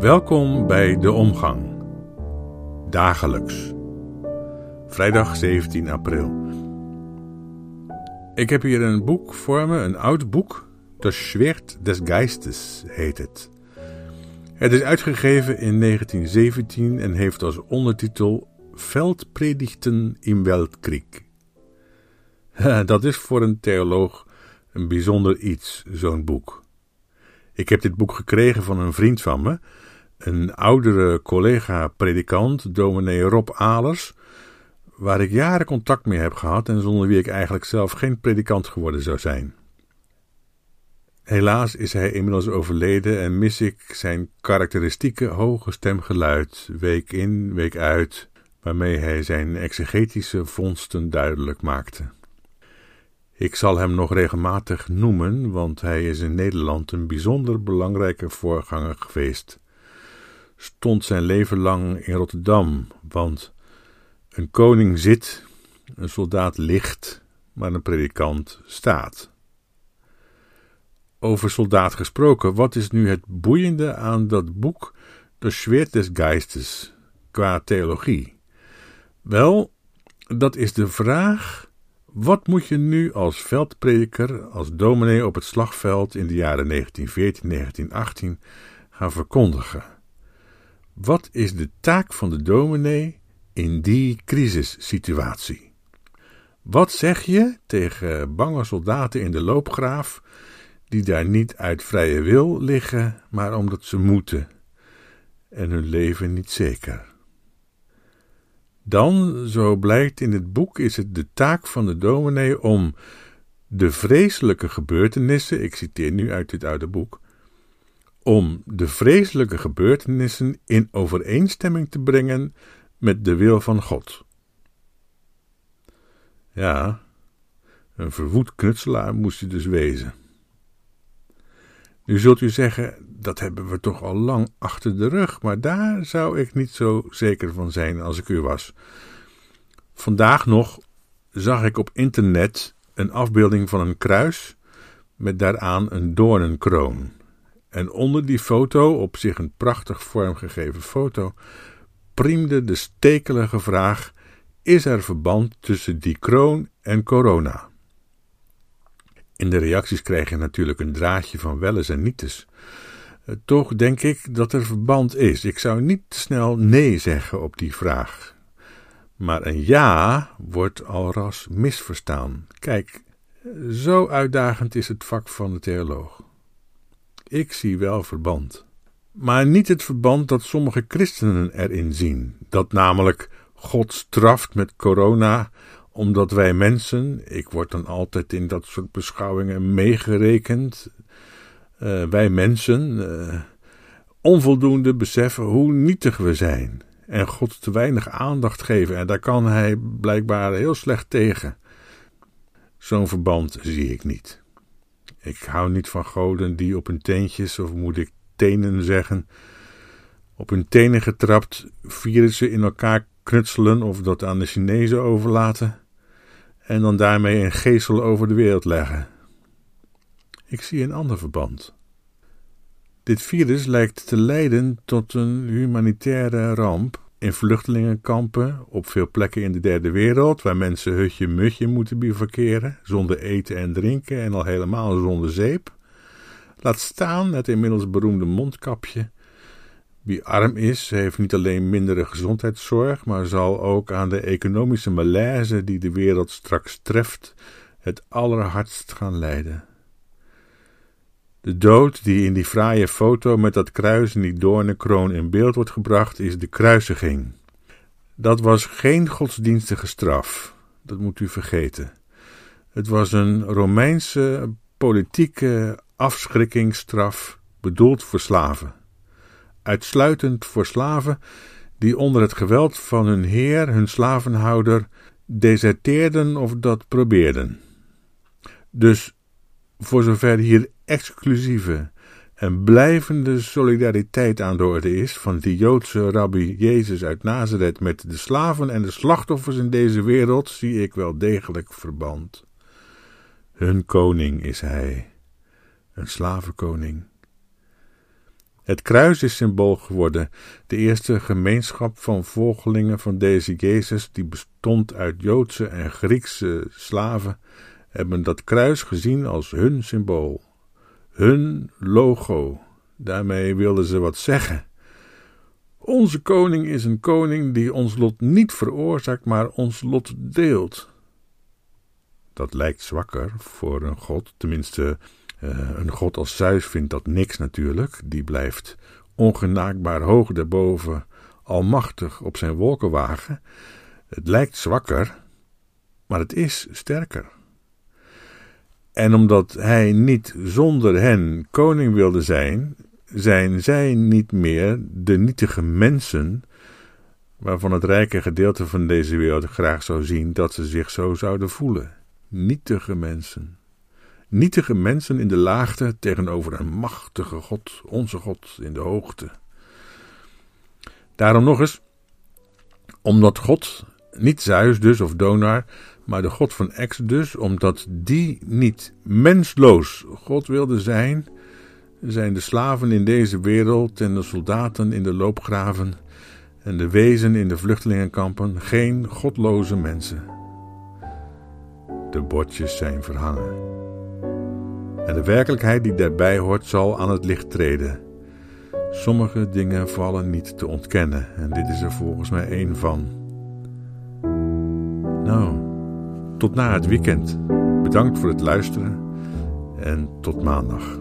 Welkom bij De Omgang. Dagelijks. Vrijdag 17 april. Ik heb hier een boek voor me, een oud boek. Das Schwert des Geistes heet het. Het is uitgegeven in 1917 en heeft als ondertitel Veldpredigten im Weltkrieg. Dat is voor een theoloog een bijzonder iets, zo'n boek. Ik heb dit boek gekregen van een vriend van me, een oudere collega-predikant, dominee Rob Alers, waar ik jaren contact mee heb gehad en zonder wie ik eigenlijk zelf geen predikant geworden zou zijn. Helaas is hij inmiddels overleden en mis ik zijn karakteristieke hoge stemgeluid, week in, week uit, waarmee hij zijn exegetische vondsten duidelijk maakte. Ik zal hem nog regelmatig noemen, want hij is in Nederland een bijzonder belangrijke voorganger geweest. Stond zijn leven lang in Rotterdam, want een koning zit, een soldaat ligt, maar een predikant staat. Over soldaat gesproken, wat is nu het boeiende aan dat boek De Schwert des Geistes qua theologie? Wel, dat is de vraag wat moet je nu als veldprediker, als dominee op het slagveld in de jaren 1914-1918 gaan verkondigen? Wat is de taak van de dominee in die crisissituatie? Wat zeg je tegen bange soldaten in de loopgraaf, die daar niet uit vrije wil liggen, maar omdat ze moeten en hun leven niet zeker? Dan, zo blijkt in het boek, is het de taak van de dominee om de vreselijke gebeurtenissen, ik citeer nu uit dit oude boek, om de vreselijke gebeurtenissen in overeenstemming te brengen met de wil van God. Ja, een verwoed knutselaar moest hij dus wezen. Nu zult u zeggen, dat hebben we toch al lang achter de rug, maar daar zou ik niet zo zeker van zijn als ik u was. Vandaag nog zag ik op internet een afbeelding van een kruis met daaraan een doornenkroon. En onder die foto, op zich een prachtig vormgegeven foto, priemde de stekelige vraag: is er verband tussen die kroon en corona? In de reacties krijg je natuurlijk een draadje van welles en nietes. Eh, toch denk ik dat er verband is. Ik zou niet snel nee zeggen op die vraag. Maar een ja wordt al ras misverstaan. Kijk, zo uitdagend is het vak van de theoloog. Ik zie wel verband. Maar niet het verband dat sommige christenen erin zien. Dat namelijk God straft met corona omdat wij mensen, ik word dan altijd in dat soort beschouwingen meegerekend, uh, wij mensen uh, onvoldoende beseffen hoe nietig we zijn en God te weinig aandacht geven en daar kan hij blijkbaar heel slecht tegen. Zo'n verband zie ik niet. Ik hou niet van goden die op hun teentjes, of moet ik tenen zeggen, op hun tenen getrapt, virussen in elkaar knutselen of dat aan de Chinezen overlaten en dan daarmee een geestel over de wereld leggen. Ik zie een ander verband. Dit virus lijkt te leiden tot een humanitaire ramp in vluchtelingenkampen op veel plekken in de derde wereld, waar mensen hutje-mutje moeten bivakeren, zonder eten en drinken en al helemaal zonder zeep. Laat staan het inmiddels beroemde mondkapje wie arm is, heeft niet alleen mindere gezondheidszorg, maar zal ook aan de economische malaise die de wereld straks treft, het allerhardst gaan lijden. De dood die in die fraaie foto met dat kruis en die doornenkroon in beeld wordt gebracht, is de kruisiging. Dat was geen godsdienstige straf, dat moet u vergeten. Het was een Romeinse politieke afschrikkingsstraf bedoeld voor slaven uitsluitend voor slaven die onder het geweld van hun heer, hun slavenhouder, deserteerden of dat probeerden. Dus voor zover hier exclusieve en blijvende solidariteit aan de orde is van die Joodse rabbi Jezus uit Nazareth met de slaven en de slachtoffers in deze wereld, zie ik wel degelijk verband. Hun koning is hij, een slavenkoning Het kruis is symbool geworden, de eerste gemeenschap van volgelingen van deze Jezus, die bestond uit Joodse en Griekse slaven, hebben dat kruis gezien als hun symbool, hun logo. Daarmee wilden ze wat zeggen. Onze koning is een koning die ons lot niet veroorzaakt, maar ons lot deelt. Dat lijkt zwakker voor een god, tenminste uh, een god als Zeus vindt dat niks natuurlijk. Die blijft ongenaakbaar hoog daarboven, almachtig op zijn wolkenwagen. Het lijkt zwakker, maar het is sterker. En omdat hij niet zonder hen koning wilde zijn, zijn zij niet meer de nietige mensen waarvan het rijke gedeelte van deze wereld graag zou zien dat ze zich zo zouden voelen. Nietige mensen. Nietige mensen in de laagte tegenover een machtige God, onze God in de hoogte. Daarom nog eens, omdat God, niet Zeus dus of Donar, maar de God van Exodus, omdat die niet mensloos God wilde zijn, zijn de slaven in deze wereld en de soldaten in de loopgraven en de wezen in de vluchtelingenkampen geen godloze mensen. De bordjes zijn verhangen. En de werkelijkheid die daarbij hoort zal aan het licht treden. Sommige dingen vallen niet te ontkennen en dit is er volgens mij één van. Nou, tot na het weekend. Bedankt voor het luisteren en tot maandag.